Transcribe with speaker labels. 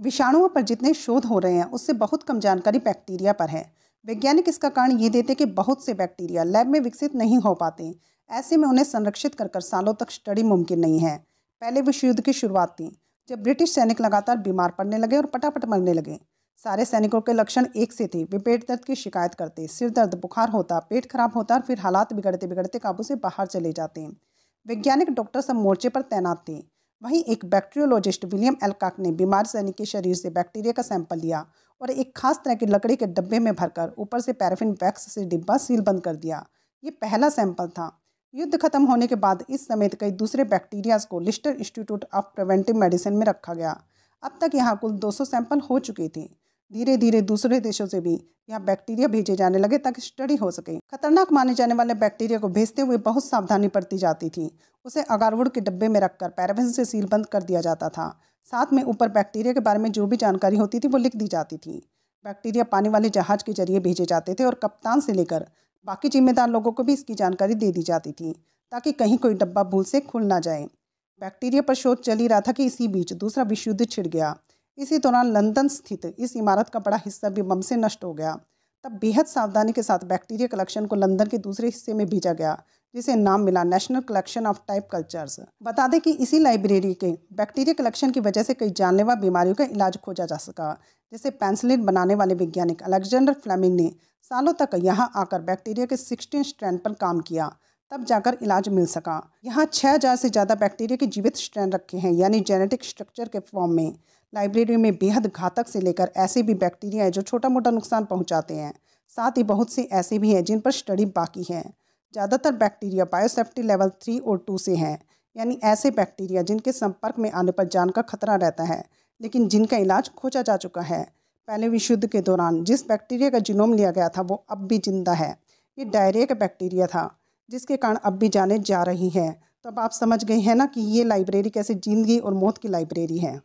Speaker 1: विषाणुओं पर जितने शोध हो रहे हैं, उससे बहुत कम जानकारी बैक्टीरिया पर है। वैज्ञानिक इसका कारण ये देते कि बहुत से बैक्टीरिया लैब में विकसित नहीं हो पाते। ऐसे में उन्हें संरक्षित कर कर सालों तक स्टडी मुमकिन नहीं है। पहले विश्व युद्ध की शुरुआत थी, जब ब्रिटिश सैनिक लगातार बीमार पड़ने लगे और पटापट मरने लगे। सारे सैनिकों के लक्षण एक से थे, वे पेट दर्द की शिकायत करते, सिर दर्द, बुखार होता, पेट खराब होता और फिर हालात बिगड़ते बिगड़ते काबू से बाहर चले जाते। वैज्ञानिक डॉक्टर सब मोर्चे पर तैनात थे। वहीं एक बैक्टीरियोलॉजिस्ट विलियम एलकाक ने बीमार सैनिक के शरीर से बैक्टीरिया का सैंपल लिया और एक खास तरह के लकड़ी के डब्बे में भरकर ऊपर से पैराफिन वैक्स से डिब्बा सील बंद कर दिया। ये पहला सैंपल था। युद्ध खत्म होने के बाद इस समेत कई दूसरे बैक्टीरियाज को Lister institute of preventive medicine में रखा गया। अब तक यहाँ कुल 200 सैंपल हो चुके थे। धीरे धीरे दूसरे देशों से भी यहाँ बैक्टीरिया भेजे जाने लगे ताकि स्टडी हो सके। खतरनाक माने जाने वाले बैक्टीरिया को भेजते हुए बहुत सावधानी बरती जाती थी। उसे अगारवुड के डब्बे में रखकर पैराफिन से सील बंद कर दिया जाता था। साथ में ऊपर बैक्टीरिया के बारे में जो भी जानकारी होती थी वो लिख दी जाती थी। बैक्टीरिया पानी वाले जहाज़ के ज़रिए भेजे जाते थे और कप्तान से लेकर बाकी जिम्मेदार लोगों को भी इसकी जानकारी दे दी जाती थी ताकि कहीं कोई डब्बा भूल से खुल ना जाए। बैक्टीरिया पर शोध चल ही रहा था कि इसी बीच दूसरा विश्व युद्ध छिड़ गया। इसी दौरान लंदन स्थित इस इमारत का बड़ा हिस्सा भी बम से नष्ट हो गया। तब बेहद सावधानी के साथ बैक्टीरिया कलेक्शन को लंदन के दूसरे हिस्से में भेजा गया, जिसे नाम मिला national collection of type cultures. बता दें कि इसी लाइब्रेरी के बैक्टीरिया कलेक्शन की वजह से कई जानलेवा बीमारियों का इलाज खोजा जा सका, जैसे पेंसिलिन बनाने वाले वैज्ञानिक अलेक्जेंडर फ्लेमिंग ने सालों तक यहाँ आकर बैक्टीरिया के सिक्सटीन स्ट्रैंड पर काम किया। तब जाकर इलाज मिल सका। यहाँ छः हज़ार से ज़्यादा बैक्टीरिया के जीवित स्ट्रैंड रखे हैं, यानी जेनेटिक स्ट्रक्चर के फॉर्म में। लाइब्रेरी में बेहद घातक से लेकर ऐसे भी बैक्टीरिया हैं जो छोटा मोटा नुकसान पहुँचाते हैं। साथ ही बहुत से ऐसे भी हैं जिन पर स्टडी बाकी है। ज़्यादातर बैक्टीरिया बायोसेफ्टी लेवल थ्री और टू से हैं, यानी ऐसे बैक्टीरिया जिनके संपर्क में आने पर जान का खतरा रहता है, लेकिन जिनका इलाज खोजा जा चुका है। पहले विश्व युद्ध के दौरान जिस बैक्टीरिया का जिनोम लिया गया था, वो अब भी ज़िंदा है। ये डायरिया का बैक्टीरिया था। जिसके कारण अब भी जाने जा रही हैं। तो अब आप समझ गए हैं ना कि ये लाइब्रेरी कैसे ज़िंदगी और मौत की लाइब्रेरी है।